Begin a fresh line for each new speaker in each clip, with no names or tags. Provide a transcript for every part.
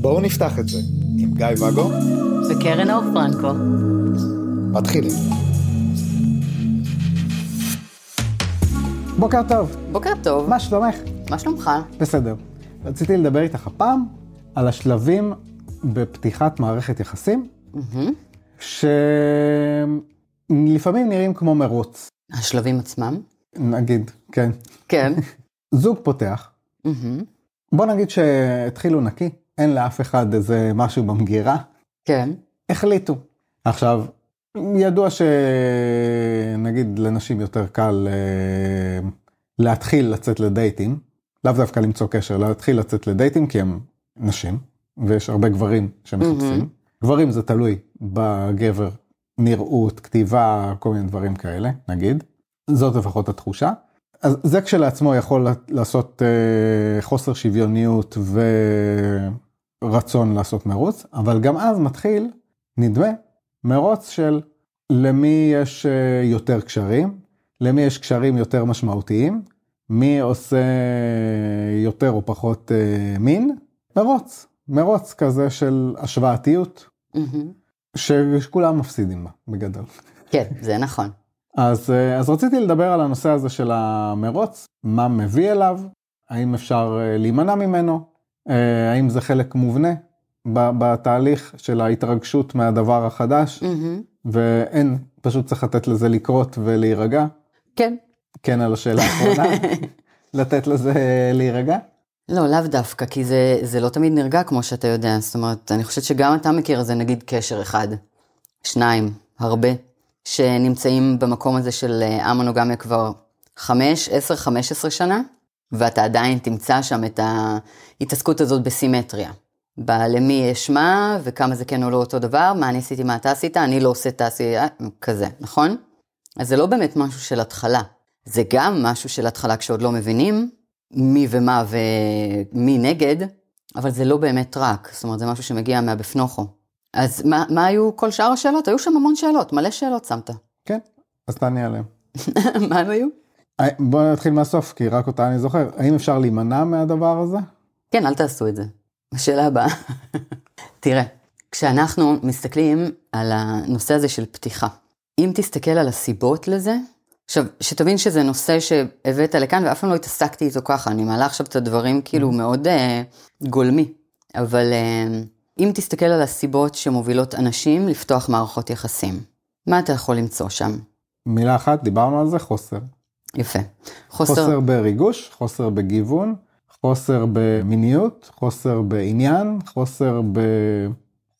בואו נפתח את זה עם גיא ואגו
וקרן אור פרנקו.
מתחילים. בוקר טוב,
בוקר טוב,
מה שלומך?
מה שלומך?
בסדר. רציתי לדבר איתך הפעם על השלבים בפתיחת מערכת יחסים, שלפעמים נראים כמו מרוץ,
השלבים עצמם?
נגיד, כן.
כן.
זוג פותח. בוא נגיד שהתחילו נקי, אין לאף אחד איזה משהו במגירה,
כן.
החליטו. עכשיו, ידוע שנגיד לנשים יותר קל אה, להתחיל לצאת לדייטים, לאו דווקא למצוא קשר, להתחיל לצאת לדייטים כי הם נשים, ויש הרבה גברים שמחפשים. גברים זה תלוי בגבר, נראות, כתיבה, כל מיני דברים כאלה, נגיד. זאת לפחות התחושה. אז זה כשלעצמו יכול לעשות אה, חוסר שוויוניות ורצון לעשות מרוץ, אבל גם אז מתחיל, נדמה, מרוץ של למי יש אה, יותר קשרים, למי יש קשרים יותר משמעותיים, מי עושה יותר או פחות אה, מין, מרוץ, מרוץ כזה של השוואתיות,
מהמם.
שכולם מפסידים בה, בגדול.
כן, זה נכון.
אז, אה, אז רציתי לדבר על הנושא הזה של המרוץ, מה מביא אליו, האם אפשר אה, להימנע ממנו, אה, האם זה חלק מובנה בתהליך של ההתרגשות מהדבר החדש,
מהמם.
ואין, פשוט צריך לתת לזה לקרות ולהירגע.
כן.
כן על השאלה האחרונה, לתת לזה להירגע.
לא, לאו דווקא, כי זה, זה לא תמיד נרגע כמו שאתה יודע. זאת אומרת, אני חושבת שגם אתה מכיר איזה נגיד קשר אחד, שניים, הרבה, שנמצאים במקום הזה של אה, המונוגמיה כבר חמש, עשר, חמש עשרה שנה, ואתה עדיין תמצא שם את ההתעסקות הזאת בסימטריה. בלמי יש מה, וכמה זה כן או לא אותו דבר, מה אני עשיתי, מה אתה עשית, אני לא עושה, תעשי, אה, כזה, נכון? אז זה לא באמת משהו של התחלה. זה גם משהו של התחלה כשעוד לא מבינים מי ומה ומי נגד, אבל זה לא באמת רק, זאת אומרת, זה משהו שמגיע מהבפנוכו. אז מה, מה היו כל שאר השאלות? היו שם המון שאלות, מלא שאלות שמת.
כן, אז תעני עליהם.
מה הם היו?
אה, בוא נתחיל מהסוף, כי רק אותה אני זוכר. האם אפשר להימנע מהדבר הזה?
כן, אל תעשו את זה. השאלה הבאה. תראה, כשאנחנו מסתכלים על הנושא הזה של פתיחה, אם תסתכל על הסיבות לזה, עכשיו, שתבין שזה נושא שהבאת לכאן ואף פעם לא התעסקתי איתו ככה, אני מעלה עכשיו את הדברים כאילו מאוד אה, גולמי, אבל אה, אם תסתכל על הסיבות שמובילות אנשים לפתוח מערכות יחסים, מה אתה יכול למצוא שם?
מילה אחת, דיברנו על זה, חוסר.
יפה.
חוסר,
חוסר,
בריגוש, חוסר בגיוון, חוסר במיניות, חוסר בעניין, חוסר ב...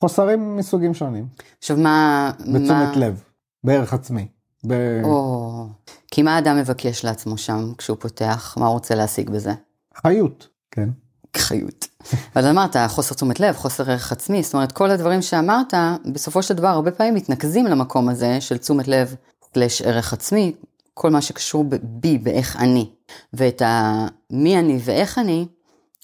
חוסרים מסוגים שונים.
עכשיו מה...
בתשומת
מה...
לב, בערך עצמי. ב...
או... כי מה האדם מבקש לעצמו שם כשהוא פותח? מה הוא רוצה להשיג בזה?
חיות, כן.
חיות. אבל אמרת, חוסר תשומת לב, חוסר ערך עצמי, זאת אומרת, כל הדברים שאמרת, בסופו של דבר הרבה פעמים מתנקזים למקום הזה של תשומת לב סלש ערך עצמי, כל מה שקשור בי, באיך אני. ואת המי אני ואיך אני,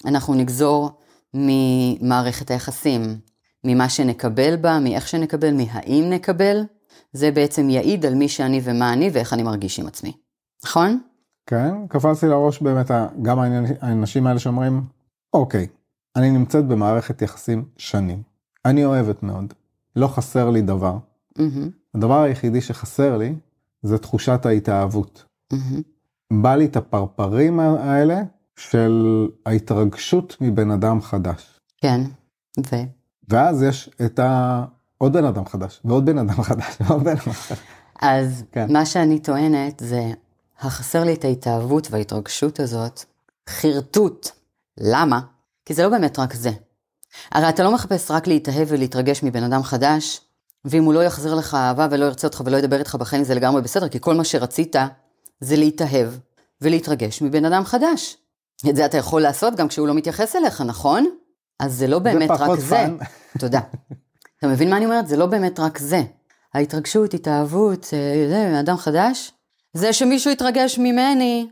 אנחנו נגזור ממערכת היחסים, ממה שנקבל בה, מאיך שנקבל, מהאם נקבל, זה בעצם יעיד על מי שאני ומה אני ואיך אני מרגיש עם עצמי. נכון?
כן, קפץ לי לראש באמת גם האנשים האלה שאומרים, אוקיי, אני נמצאת במערכת יחסים שנים. אני אוהבת מאוד, לא חסר לי דבר.
מהמם,
הדבר היחידי שחסר לי זה תחושת ההתאהבות.
מהמם.
בא לי את הפרפרים האלה של ההתרגשות מבן אדם חדש.
כן, ו...
ואז יש את ה... עוד בן אדם חדש, ועוד בן אדם חדש, ועוד בן אדם חדש.
אז.
כן.
מה שאני טוענת זה, החסר לי את ההתאהבות וההתרגשות הזאת, חרטוט. למה? כי זה לא באמת רק זה. הרי אתה לא מחפש רק להתאהב ולהתרגש מבן אדם חדש, ואם הוא לא יחזיר לך אהבה ולא ירצה אותך ולא ידבר איתך בחיים זה לגמרי בסדר, כי כל מה שרצית זה להתאהב ולהתרגש מבן אדם חדש. את זה אתה יכול לעשות גם כשהוא לא מתייחס אליך, נכון? אז זה לא באמת רק
פחות
זה. תודה. אתה מבין מה אני אומרת? זה לא באמת רק זה. ההתרגשות, התאהבות, אה, זה, אדם חדש, זה שמישהו יתרגש ממני,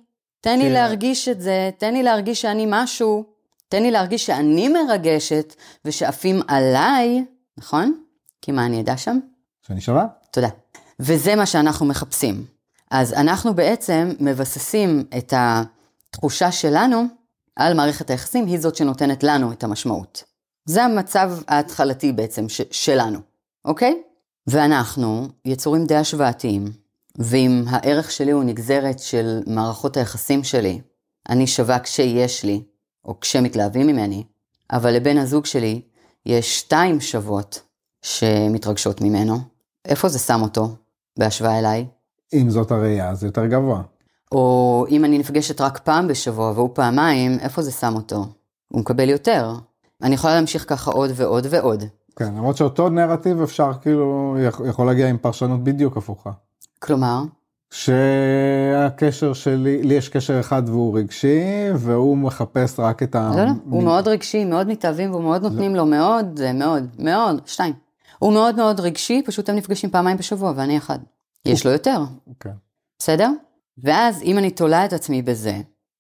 תן לי
כן.
להרגיש את זה, תן לי להרגיש שאני משהו, תן לי להרגיש שאני מרגשת ושעפים עליי, נכון? כי מה אני אדע שם?
שאני שווה?
תודה. וזה מה שאנחנו מחפשים. אז אנחנו בעצם מבססים את התחושה שלנו על מערכת היחסים, היא זאת שנותנת לנו את המשמעות. זה המצב ההתחלתי בעצם ש- שלנו, אוקיי? ואנחנו יצורים די השוואתיים, ואם הערך שלי הוא נגזרת של מערכות היחסים שלי, אני שווה כשיש לי, או כשמתלהבים ממני, אבל לבן הזוג שלי יש שתיים שוות שמתרגשות ממנו. איפה זה שם אותו בהשוואה אליי?
אם זאת הראייה, זה יותר גבוה.
או אם אני נפגשת רק פעם בשבוע והוא פעמיים, איפה זה שם אותו? הוא מקבל יותר. אני יכולה להמשיך ככה עוד ועוד ועוד.
כן, למרות שאותו נרטיב אפשר כאילו, יכול- להגיע עם פרשנות בדיוק הפוכה.
כלומר,
שהקשר שלי, לי יש קשר אחד והוא רגשי, והוא מחפש רק את ה...
לא, לא, הוא מאוד רגשי, מאוד מתאהבים, והוא מאוד נותנים לו מאוד, מאוד, מאוד, שתיים. הוא מאוד מאוד רגשי, פשוט הם נפגשים פעמיים בשבוע ואני אחד. יש לו יותר,
כן.
בסדר? ואז אם אני תולה את עצמי בזה,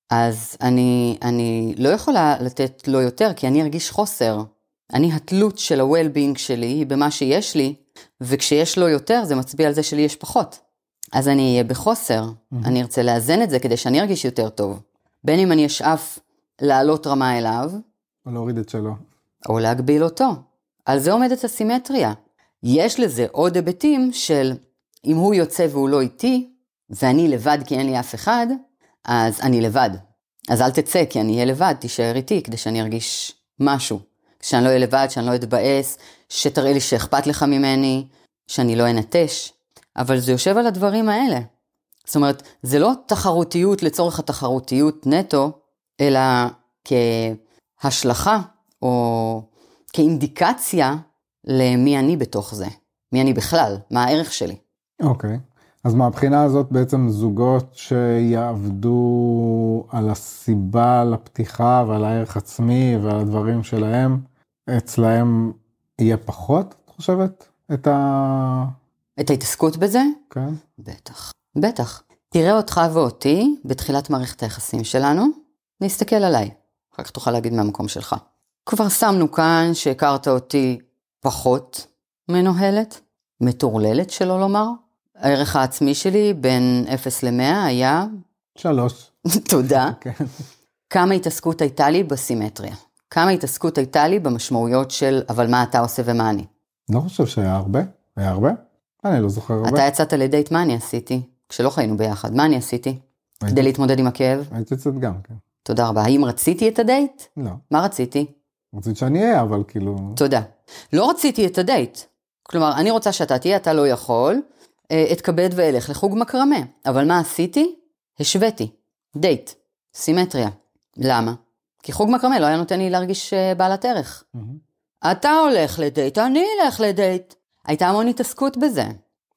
אז אני, אני לא יכולה לתת לו יותר, כי אני ארגיש חוסר. אני, התלות של ה-well-being שלי היא במה שיש לי, וכשיש לו יותר, זה מצביע על זה שלי יש פחות. אז אני אהיה בחוסר, אני ארצה לאזן את זה כדי שאני ארגיש יותר טוב. בין אם אני אשאף לעלות רמה אליו,
או להוריד את שלו.
או להגביל אותו. על זה עומדת הסימטריה. יש לזה עוד היבטים של אם הוא יוצא והוא לא איתי, ואני לבד כי אין לי אף אחד, אז אני לבד. אז אל תצא כי אני אהיה לבד, תישאר איתי כדי שאני ארגיש משהו. שאני לא אהיה לבד, שאני לא אתבאס, שתראה לי שאכפת לך ממני, שאני לא אנטש. אבל זה יושב על הדברים האלה. זאת אומרת, זה לא תחרותיות לצורך התחרותיות נטו, אלא כהשלכה או כאינדיקציה למי אני בתוך זה. מי אני בכלל, מה הערך שלי.
אוקיי. אז מהבחינה הזאת בעצם זוגות שיעבדו על הסיבה לפתיחה ועל הערך עצמי ועל הדברים שלהם, אצלהם יהיה פחות, את חושבת? את ה...
את ההתעסקות בזה?
כן.
בטח. בטח. תראה אותך ואותי בתחילת מערכת היחסים שלנו, נסתכל עליי. אחר כך תוכל להגיד מהמקום שלך. כבר שמנו כאן שהכרת אותי פחות מנוהלת, מטורללת שלא לומר. הערך העצמי שלי בין 0 ל-100 היה,
שלוש.
תודה,
כן.
כמה התעסקות הייתה לי בסימטריה. כמה התעסקות הייתה לי במשמעויות של אבל מה אתה עושה ומה אני.
לא חושב שהיה הרבה. היה הרבה? אני לא זוכר הרבה.
אתה יצאת לדייט, מה אני עשיתי? כשלא חיינו ביחד, מה אני עשיתי? כדי להתמודד עם הכאב?
הייתי יוצאת גם, כן.
תודה רבה. האם רציתי את הדייט?
לא.
מה רציתי?
רציתי שאני אהיה, אבל כאילו...
תודה. לא רציתי את הדייט. כלומר, אני רוצה שאתה תהיה, אתה לא יכול, אה, אתכבד ואלך לחוג מקרמה. אבל מה עשיתי? השוויתי. דייט. סימטריה. למה? כי חוג מקרמה לא היה נותן לי להרגיש אה, בעלת ערך.
מהמם.
אתה הולך לדייט, אני אלך לדייט. הייתה המון התעסקות בזה.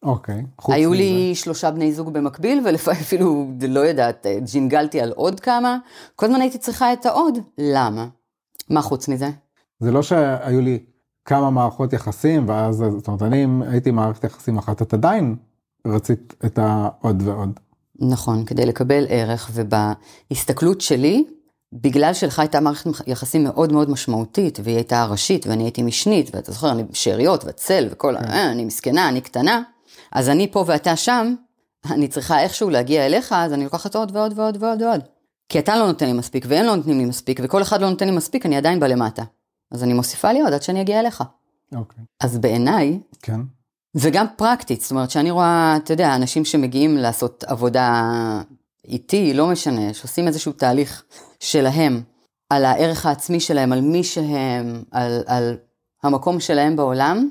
אוקיי. חוץ
היו
מזה-
לי שלושה בני זוג במקביל, ולפעמים אפילו, לא יודעת, ג'ינגלתי על עוד כמה. כל הזמן הייתי צריכה את העוד. למה? מה חוץ מזה?
זה לא שהיו לי כמה מערכות יחסים, ואז, זאת אומרת, אני הייתי מערכת יחסים אחת, את עדיין רצית את העוד ועוד.
נכון, כדי לקבל ערך, ובהסתכלות שלי, בגלל שלך הייתה מערכת יחסים מאוד מאוד משמעותית, והיא הייתה ראשית, ואני הייתי משנית, ואתה זוכר, אני שאריות וצל וכל ה... אה, אני מסכנה, אני קטנה, אז אני פה ואתה שם, אני צריכה איכשהו להגיע אליך, אז אני לוקחת עוד ועוד ועוד ועוד ועוד. כי אתה לא נותן לי מספיק, והם לא נותנים לי מספיק, וכל אחד לא נותן לי מספיק, אני עדיין בלמטה. אז אני מוסיפה לי עוד עד שאני אגיע אליך.
אוקיי.
אז בעיניי,
כן.
וגם פרקטית, זאת אומרת שאני רואה, אתה יודע, אנשים שמגיעים לעשות עבודה איתי, לא משנה, שעושים איזשהו תהליך שלהם, על הערך העצמי שלהם, על מי שהם, על, על המקום שלהם בעולם,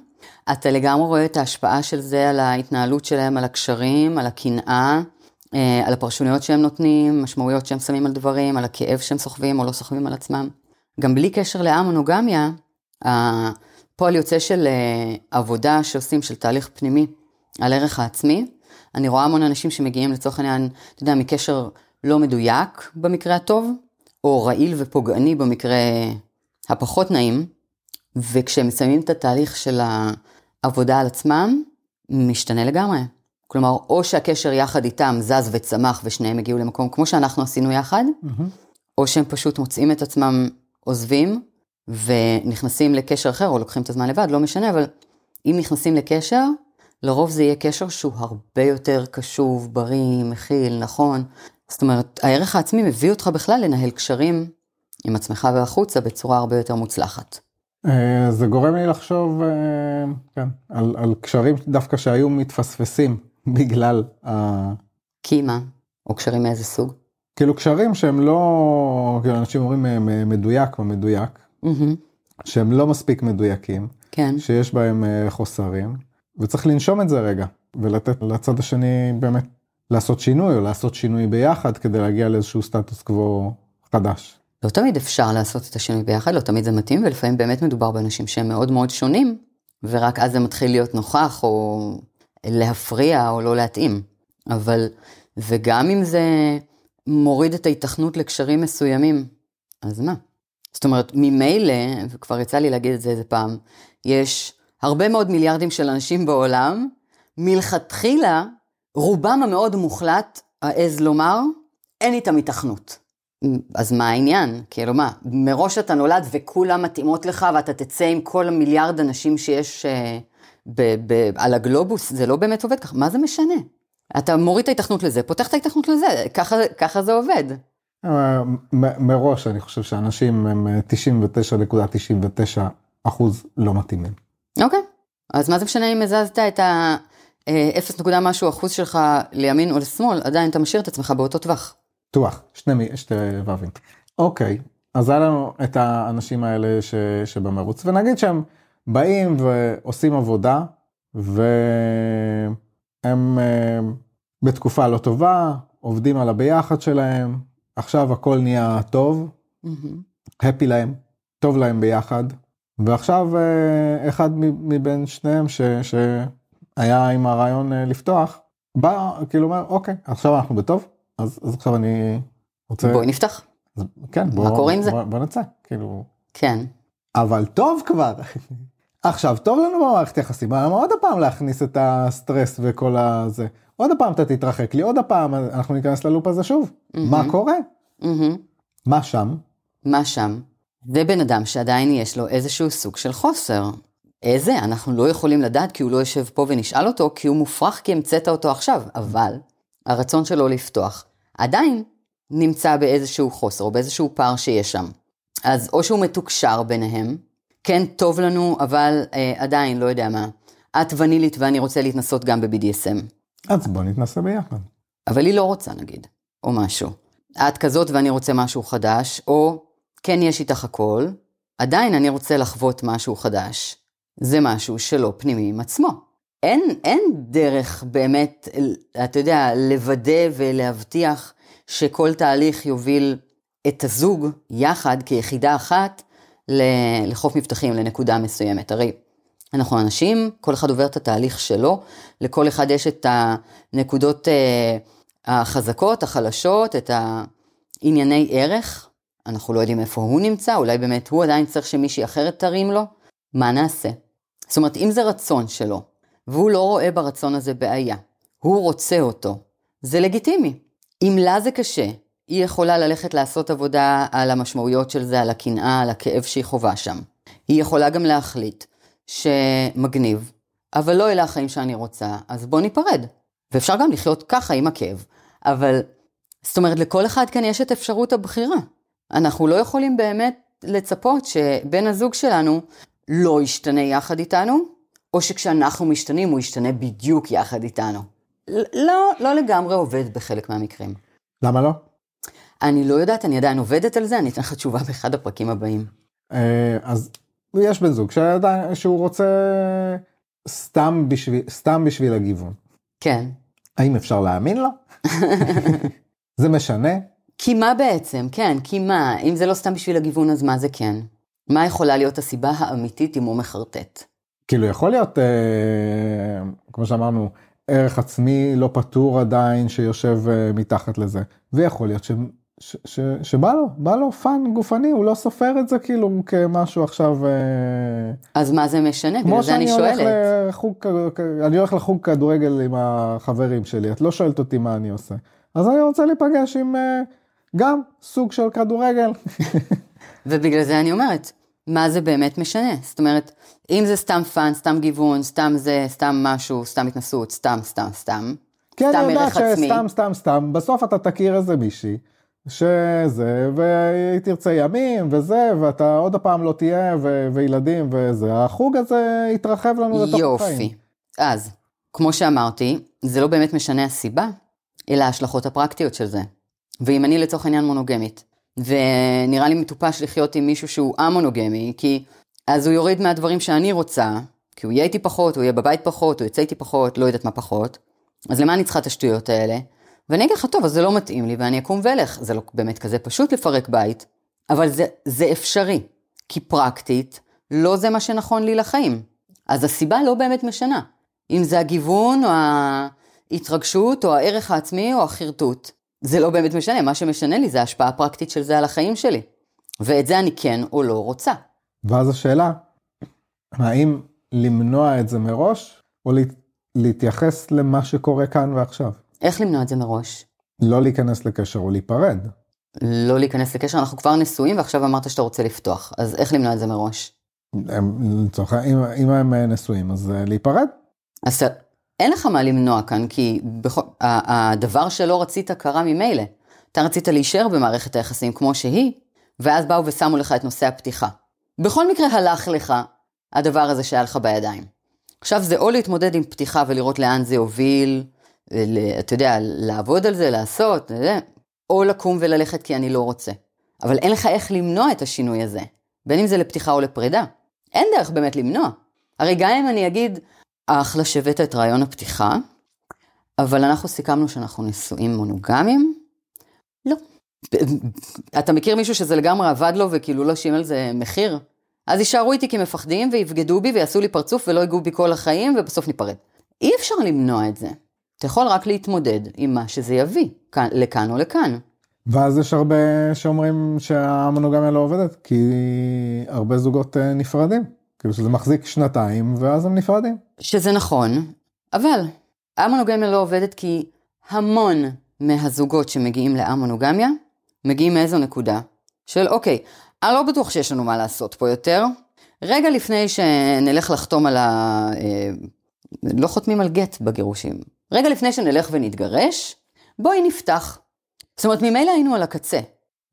אתה לגמרי רואה את ההשפעה של זה על ההתנהלות שלהם, על הקשרים, על הקנאה, אה, על הפרשנויות שהם נותנים, משמעויות שהם שמים על דברים, על הכאב שהם סוחבים או לא סוחבים על עצמם. גם בלי קשר לאמונוגמיה, הפועל יוצא של אה, עבודה שעושים, של תהליך פנימי על ערך העצמי. אני רואה המון אנשים שמגיעים לצורך העניין, אתה יודע, מקשר לא מדויק במקרה הטוב, או רעיל ופוגעני במקרה הפחות נעים, וכשהם מסיימים את התהליך של העבודה על עצמם, משתנה לגמרי. כלומר, או שהקשר יחד איתם זז וצמח ושניהם הגיעו למקום כמו שאנחנו עשינו יחד,
מהמם.
או שהם פשוט מוצאים את עצמם עוזבים ונכנסים לקשר אחר, או לוקחים את הזמן לבד, לא משנה, אבל אם נכנסים לקשר, לרוב זה יהיה קשר שהוא הרבה יותר קשוב, בריא, מכיל, נכון. זאת אומרת, הערך העצמי מביא אותך בכלל לנהל קשרים עם עצמך והחוצה בצורה הרבה יותר מוצלחת.
אה, זה גורם לי לחשוב אה, כן, על, על קשרים דווקא שהיו מתפספסים בגלל ה...
כי מה? או קשרים מאיזה סוג?
כאילו קשרים שהם לא, כאילו אנשים אומרים אה, מדויק או מדויק,
Mm-hmm.
שהם לא מספיק מדויקים,
כן,
שיש בהם חוסרים, וצריך לנשום את זה רגע, ולתת לצד השני באמת לעשות שינוי, או לעשות שינוי ביחד כדי להגיע לאיזשהו סטטוס קוו חדש.
לא תמיד אפשר לעשות את השינוי ביחד, לא תמיד זה מתאים, ולפעמים באמת מדובר באנשים שהם מאוד מאוד שונים, ורק אז זה מתחיל להיות נוכח, או להפריע, או לא להתאים. אבל, וגם אם זה מוריד את ההיתכנות לקשרים מסוימים, אז מה? זאת אומרת, ממילא, וכבר יצא לי להגיד את זה איזה פעם, יש הרבה מאוד מיליארדים של אנשים בעולם, מלכתחילה, רובם המאוד מוחלט, אעז לומר, אין איתם היתכנות. אז מה העניין? כאילו מה, מראש אתה נולד וכולם מתאימות לך ואתה תצא עם כל המיליארד אנשים שיש אה, ב- ב- על הגלובוס, זה לא באמת עובד ככה, מה זה משנה? אתה מוריד את ההיתכנות לזה, פותח את ההיתכנות לזה, ככה, ככה זה עובד.
אה, מ- מראש אני חושב שאנשים הם אה, 99.99 אחוז לא מתאימים.
אוקיי, אז מה זה משנה אם הזזת את ה... אה, 0 נקודה משהו אחוז שלך לימין או לשמאל, עדיין אתה משאיר את עצמך באותו טווח.
טווח, שני, שתי ו"ים. אוקיי, אז היה לנו את האנשים האלה ש, שבמרוץ, ונגיד שהם באים ועושים עבודה, והם אה, בתקופה לא טובה, עובדים על הביחד שלהם, עכשיו הכל נהיה טוב. הפי להם, טוב להם ביחד, ועכשיו אה, אחד מבין שניהם ש, שהיה עם הרעיון אה, לפתוח, בא, כאילו אומר, אוקיי, עכשיו אנחנו בטוב, אז, אז עכשיו אני רוצה,
בואי נפתח.
אז, כן, בוא,
מה קורה עם זה?
בוא, בוא נצא, כאילו,
כן.
אבל טוב כבר. עכשיו טוב לנו במערכת יחסים, למה עוד פעם להכניס את הסטרס וכל הזה, עוד פעם אתה תתרחק לי, עוד פעם אנחנו ניכנס ללופ הזה שוב, מה קורה?
מהמם.
מה שם?
מה שם? זה בן אדם שעדיין יש לו איזשהו סוג של חוסר. איזה? אנחנו לא יכולים לדעת כי הוא לא יושב פה ונשאל אותו, כי הוא מופרך כי המצאת אותו עכשיו. אבל הרצון שלו לפתוח עדיין נמצא באיזשהו חוסר או באיזשהו פער שיש שם. אז או שהוא מתוקשר ביניהם, כן טוב לנו, אבל אה, עדיין, לא יודע מה, את ונילית ואני רוצה להתנסות גם ב-BDSM.
אז בוא נתנסה ביחד.
אבל היא לא רוצה נגיד, או משהו. את כזאת ואני רוצה משהו חדש, או כן יש איתך הכל, עדיין אני רוצה לחוות משהו חדש. זה משהו שלא פנימי עם עצמו. אין, אין דרך באמת, אתה יודע, לוודא ולהבטיח שכל תהליך יוביל את הזוג יחד כיחידה אחת לחוף מבטחים, לנקודה מסוימת. הרי אנחנו אנשים, כל אחד עובר את התהליך שלו, לכל אחד יש את הנקודות אה, החזקות, החלשות, את הענייני ערך. אנחנו לא יודעים איפה הוא נמצא, אולי באמת הוא עדיין צריך שמישהי אחרת תרים לו. מה נעשה? זאת אומרת, אם זה רצון שלו, והוא לא רואה ברצון הזה בעיה, הוא רוצה אותו, זה לגיטימי. אם לה זה קשה, היא יכולה ללכת לעשות עבודה על המשמעויות של זה, על הקנאה, על הכאב שהיא חווה שם. היא יכולה גם להחליט שמגניב, אבל לא אלה החיים שאני רוצה, אז בוא ניפרד. ואפשר גם לחיות ככה עם הכאב. אבל, זאת אומרת, לכל אחד כאן יש את אפשרות הבחירה. אנחנו לא יכולים באמת לצפות שבן הזוג שלנו לא ישתנה יחד איתנו, או שכשאנחנו משתנים הוא ישתנה בדיוק יחד איתנו. לא, לא לגמרי עובד בחלק מהמקרים.
למה לא?
אני לא יודעת, אני עדיין עובדת על זה, אני אתן לך תשובה באחד הפרקים הבאים.
אה, אז יש בן זוג שעדיין, שהוא רוצה סתם בשביל, סתם בשביל הגיוון.
כן.
האם אפשר להאמין לו? זה משנה?
כי מה בעצם? כן, כי מה? אם זה לא סתם בשביל הגיוון, אז מה זה כן? מה יכולה להיות הסיבה האמיתית אם הוא מחרטט?
כאילו יכול להיות, אה, כמו שאמרנו, ערך עצמי לא פתור עדיין שיושב אה, מתחת לזה, ויכול להיות ש, ש, ש, שבא לו, בא לו fun גופני, הוא לא סופר את זה כאילו כמשהו עכשיו, אה,
אז מה זה משנה?
כמו
בגלל זה אני
שאני הולך
שואלת.
לחוג, אני הולך לחוג כדורגל עם החברים שלי, את לא שואלת אותי מה אני עושה, אז אני רוצה להיפגש עם אה, גם סוג של כדורגל.
ובגלל זה אני אומרת, מה זה באמת משנה. זאת אומרת, אם זה סתם fun, סתם גיוון, סתם זה, סתם משהו, סתם התנסות, סתם, סתם, סתם,
כי
סתם
אני יודע
ערך עצמי.
שסתם, סתם, סתם, בסוף אתה תכיר איזה מישהי, שזה, והיא תרצה ימים, וזה, ואתה עוד הפעם לא תהיה, ו- וילדים, וזה, החוג הזה יתרחב לנו לתוך החיים.
יופי. אז, כמו שאמרתי, זה לא באמת משנה הסיבה, אלא ההשלכות הפרקטיות של זה. ואם אני לצורך העניין מונוגמית, ונראה לי מטופש לחיות עם מישהו שהוא א-מונוגמי, כי אז הוא יוריד מהדברים שאני רוצה, כי הוא יהיה איתי פחות, הוא יהיה בבית פחות, הוא יצא איתי פחות, לא יודעת מה פחות. אז למה אני צריכה את השטויות האלה? ואני אגיד לך, טוב, אז זה לא מתאים לי, ואני אקום ואלך. זה לא באמת כזה פשוט לפרק בית, אבל זה, זה אפשרי. כי פרקטית, לא זה מה שנכון לי לחיים. אז הסיבה לא באמת משנה. אם זה הגיוון, או ההתרגשות, או הערך העצמי, או החרטוט. זה לא באמת משנה, מה שמשנה לי זה ההשפעה הפרקטית של זה על החיים שלי. ואת זה אני כן או לא רוצה.
ואז השאלה, האם למנוע את זה מראש, או לה- להתייחס למה שקורה כאן ועכשיו?
איך למנוע את זה מראש?
לא להיכנס לקשר או להיפרד.
לא להיכנס לקשר, אנחנו כבר נשואים ועכשיו אמרת שאתה רוצה לפתוח, אז איך למנוע את זה מראש?
לצורך אם, אם הם אה, נשואים, אז אה, להיפרד.
אז אין לך מה למנוע כאן, כי בכל, ה- הדבר שלא רצית קרה ממילא. אתה רצית להישאר במערכת היחסים כמו שהיא, ואז באו ושמו לך את נושא הפתיחה. בכל מקרה הלך לך הדבר הזה שהיה לך בידיים. עכשיו זה או להתמודד עם פתיחה ולראות לאן זה יוביל, ל- אתה יודע, לעבוד על זה, לעשות, יודע, או לקום וללכת כי אני לא רוצה. אבל אין לך איך למנוע את השינוי הזה, בין אם זה לפתיחה או לפרידה. אין דרך באמת למנוע. הרי גם אם אני אגיד, אחלה שהבאת את רעיון הפתיחה, אבל אנחנו סיכמנו שאנחנו נשואים מונוגמיים? לא. אתה מכיר מישהו שזה לגמרי עבד לו וכאילו לא שילם על זה מחיר? אז יישארו איתי כי מפחדים ויבגדו בי ויעשו לי פרצוף ולא ייגעו בי כל החיים ובסוף ניפרד. אי אפשר למנוע את זה. אתה יכול רק להתמודד עם מה שזה יביא, כאן, לכאן או לכאן.
ואז יש הרבה שאומרים שהמונוגמיה לא עובדת, כי הרבה זוגות אה, נפרדים. כאילו שזה מחזיק שנתיים, ואז הם נפרדים.
שזה נכון, אבל המונוגמיה לא עובדת כי המון מהזוגות שמגיעים לאמונוגמיה, מגיעים מאיזו נקודה? של אוקיי, אני לא בטוח שיש לנו מה לעשות פה יותר. רגע לפני שנלך לחתום על ה... אה, לא חותמים על גט בגירושים. רגע לפני שנלך ונתגרש, בואי נפתח. זאת אומרת, ממילא היינו על הקצה.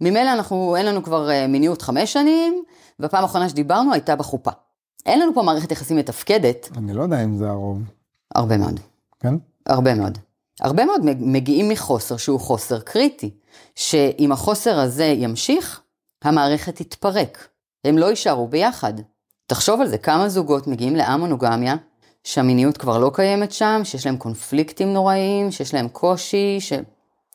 ממילא אנחנו, אין לנו כבר אה, מיניות חמש שנים, והפעם האחרונה שדיברנו הייתה בחופה. אין לנו פה מערכת יחסים מתפקדת,
אני לא יודע אם זה הרוב,
הרבה מאוד.
כן?
הרבה מאוד. הרבה מאוד מגיעים מחוסר שהוא חוסר קריטי, שאם החוסר הזה ימשיך, המערכת תתפרק. הם לא יישארו ביחד. תחשוב על זה, כמה זוגות מגיעים לאמונוגמיה, שהמיניות כבר לא קיימת שם, שיש להם קונפליקטים נוראיים, שיש להם קושי, ש...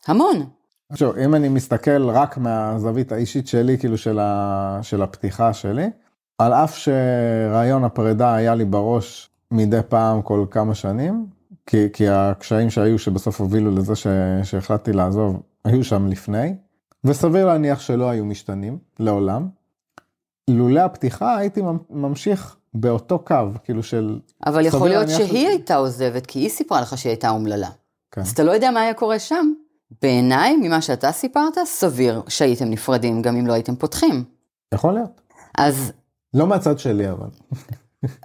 המון.
עכשיו, אם אני מסתכל רק מהזווית האישית שלי, כאילו של, ה... של הפתיחה שלי, על אף שרעיון הפרידה היה לי בראש מדי פעם כל כמה שנים, כי, כי הקשיים שהיו שבסוף הובילו לזה ש... שהחלטתי לעזוב, היו שם לפני, וסביר להניח שלא היו משתנים לעולם. לולא הפתיחה הייתי ממשיך באותו קו, כאילו של...
אבל יכול להיות שהיא
ש-
הייתה עוזבת, כי היא סיפרה לך שהיא הייתה אומללה.
כן.
אז אתה לא יודע מה היה קורה שם. בעיניי, ממה שאתה סיפרת, סביר שהייתם נפרדים גם אם לא הייתם פותחים.
יכול להיות.
אז,
לא מהצד שלי אבל.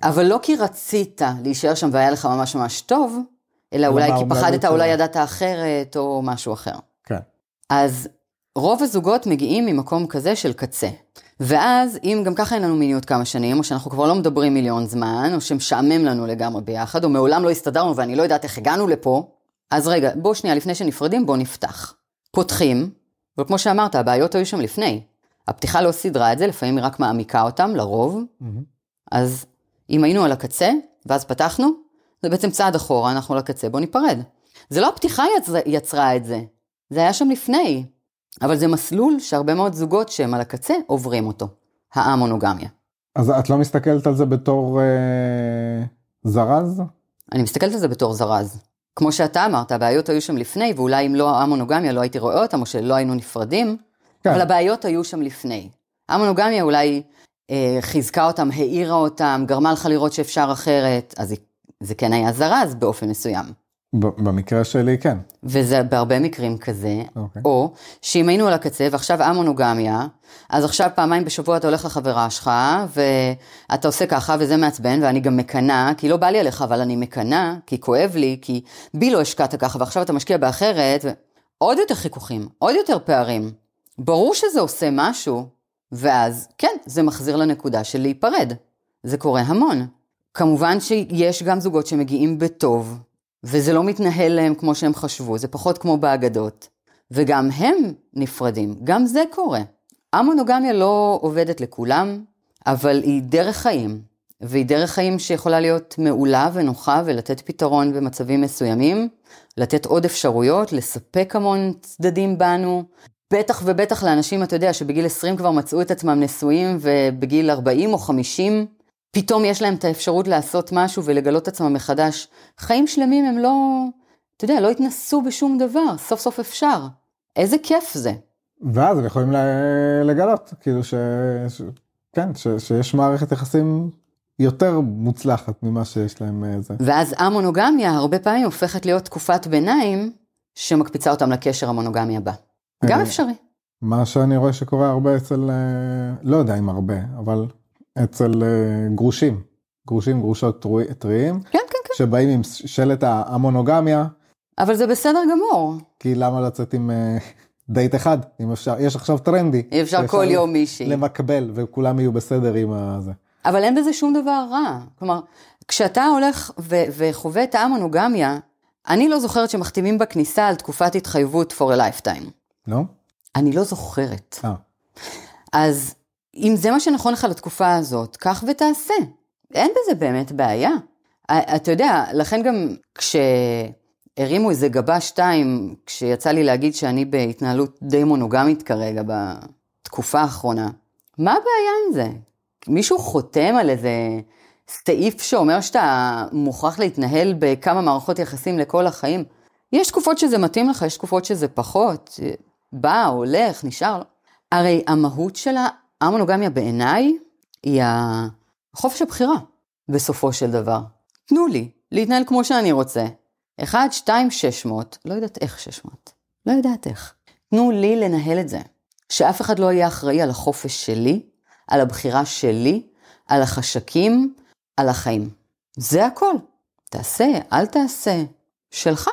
אבל לא כי רצית להישאר שם והיה לך ממש ממש טוב, אלא אולי כי פחדת, אולי. ידעת אחרת, או משהו אחר.
כן.
אז רוב הזוגות מגיעים ממקום כזה של קצה. ואז, אם גם ככה אין לנו מיניות כמה שנים, או שאנחנו כבר לא מדברים מיליון זמן, או שמשעמם לנו לגמרי ביחד, או מעולם לא הסתדרנו ואני לא יודעת איך הגענו לפה, אז רגע, בוא שנייה, לפני שנפרדים, בוא נפתח. פותחים, אבל כמו שאמרת, הבעיות היו שם לפני. הפתיחה לא סידרה את זה, לפעמים היא רק מעמיקה אותם, לרוב. אז אם היינו על הקצה, ואז פתחנו, זה בעצם צעד אחורה, אנחנו על הקצה, בוא ניפרד. זה לא הפתיחה יצר, יצרה את זה, זה היה שם לפני. אבל זה מסלול שהרבה מאוד זוגות שהם על הקצה עוברים אותו, האמונוגמיה.
אז את לא מסתכלת על זה בתור אה, זרז?
אני מסתכלת על זה בתור זרז. כמו שאתה אמרת, הבעיות היו שם לפני, ואולי אם לא המונוגמיה לא הייתי רואה אותם, או שלא היינו נפרדים,
כן.
אבל הבעיות היו שם לפני. המונוגמיה אולי אה, חיזקה אותם, האירה אותם, גרמה לך לראות שאפשר אחרת, אז זה- זה כן היה זרז באופן מסוים.
במקרה שלי כן.
וזה בהרבה מקרים כזה,
אוקיי.
או שאם היינו על הקצה ועכשיו המונוגמיה, אז עכשיו פעמיים בשבוע אתה הולך לחברה שלך, ואתה עושה ככה וזה מעצבן, ואני גם מקנאה, כי לא בא לי עליך, אבל אני מקנאה, כי כואב לי, כי בי לא השקעת ככה, ועכשיו אתה משקיע באחרת, ו... עוד יותר חיכוכים, עוד יותר פערים. ברור שזה עושה משהו, ואז כן, זה מחזיר לנקודה של להיפרד. זה קורה המון. כמובן שיש גם זוגות שמגיעים בטוב, וזה לא מתנהל להם כמו שהם חשבו, זה פחות כמו באגדות. וגם הם נפרדים, גם זה קורה. המונוגמיה לא עובדת לכולם, אבל היא דרך חיים, והיא דרך חיים שיכולה להיות מעולה ונוחה ולתת פתרון במצבים מסוימים, לתת עוד אפשרויות, לספק המון צדדים בנו. בטח ובטח לאנשים, אתה יודע, שבגיל 20 כבר מצאו את עצמם נשואים, ובגיל 40 או 50, פתאום יש להם את האפשרות לעשות משהו ולגלות עצמם מחדש. חיים שלמים הם לא, אתה יודע, לא התנסו בשום דבר, סוף סוף אפשר. איזה כיף זה.
ואז הם יכולים לגלות, כאילו ש... ש... כן, ש... שיש מערכת יחסים יותר מוצלחת ממה שיש להם אה, זה.
ואז המונוגמיה הרבה פעמים הופכת להיות תקופת ביניים שמקפיצה אותם לקשר המונוגמי הבא. גם
אה,
אפשרי.
מה שאני רואה שקורה הרבה אצל, אה, לא יודע אם הרבה, אבל אצל אה, גרושים, גרושים, גרושות טריים,
כן, כן, כן.
שבאים עם שלט המונוגמיה,
אבל זה בסדר גמור.
כי למה לצאת עם דייט אחד, אם אפשר, יש עכשיו טרנדי.
אי אפשר כל יום מישהי.
למקבל, וכולם יהיו בסדר עם הזה.
אבל אין בזה שום דבר רע. כלומר, כשאתה הולך ו- וחווה את המונוגמיה, אני לא זוכרת שמחתימים בכניסה על תקופת התחייבות for a lifetime.
לא?
אני לא זוכרת.
אה,
אז אם זה מה שנכון לך לתקופה הזאת, קח ותעשה. אין בזה באמת בעיה. אתה יודע, לכן גם כשהרימו איזה גבה שתיים, כשיצא לי להגיד שאני בהתנהלות די מונוגמית כרגע בתקופה האחרונה, מה הבעיה עם זה? מישהו חותם על איזה סעיף שאומר שאתה מוכרח להתנהל בכמה מערכות יחסים לכל החיים? יש תקופות שזה מתאים לך, יש תקופות שזה פחות. בא, הולך, נשאר. הרי המהות של המונוגמיה בעיניי היא חופש הבחירה, בסופו של דבר. תנו לי להתנהל כמו שאני רוצה. 1, 2, 600, לא יודעת איך 600, לא יודעת איך. תנו לי לנהל את זה. שאף אחד לא יהיה אחראי על החופש שלי, על הבחירה שלי, על החשקים, על החיים. זה הכל. תעשה, אל תעשה. שלך.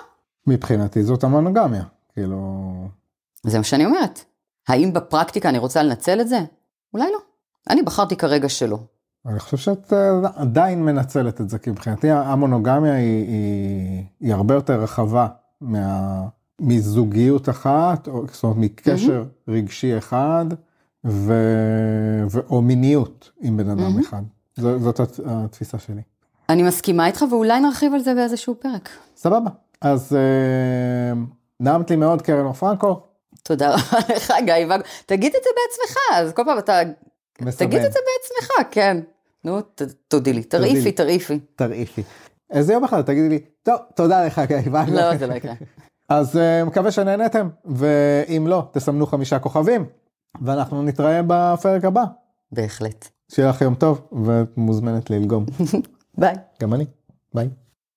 מבחינתי זאת המונוגמיה, כאילו...
זה מה שאני אומרת. האם בפרקטיקה אני רוצה לנצל את זה? אולי לא. אני בחרתי כרגע שלא.
אני חושב שאת אה, עדיין מנצלת את זה, כי מבחינתי המונוגמיה היא, היא, היא הרבה יותר רחבה מה, מזוגיות אחת, או, זאת אומרת מקשר mm-hmm. רגשי אחד, ו, ו, או מיניות עם בן אדם mm-hmm. אחד. ז, זאת הת- התפיסה שלי.
אני מסכימה איתך ואולי נרחיב על זה באיזשהו פרק.
סבבה. אז אה, נעמת לי מאוד קרן אור פרנקו.
תודה רבה לך, גיא ואגו. תגיד את זה בעצמך, אז כל פעם אתה...
מסמן.
תגיד את זה בעצמך, כן. נו, ת-
תודי לי.
תרעיפי, תרעיפי.
תרעיפי. איזה יום אחד תגידי לי, טוב, תודה לך גיא ואגו.
לא, זה לא יקרה.
אז uh, מקווה שנהנתם, ואם לא, תסמנו חמישה כוכבים, ואנחנו נתראה בפרק הבא.
בהחלט.
שיהיה לך יום טוב, ואת מוזמנת ללגום.
ביי.
גם אני. ביי.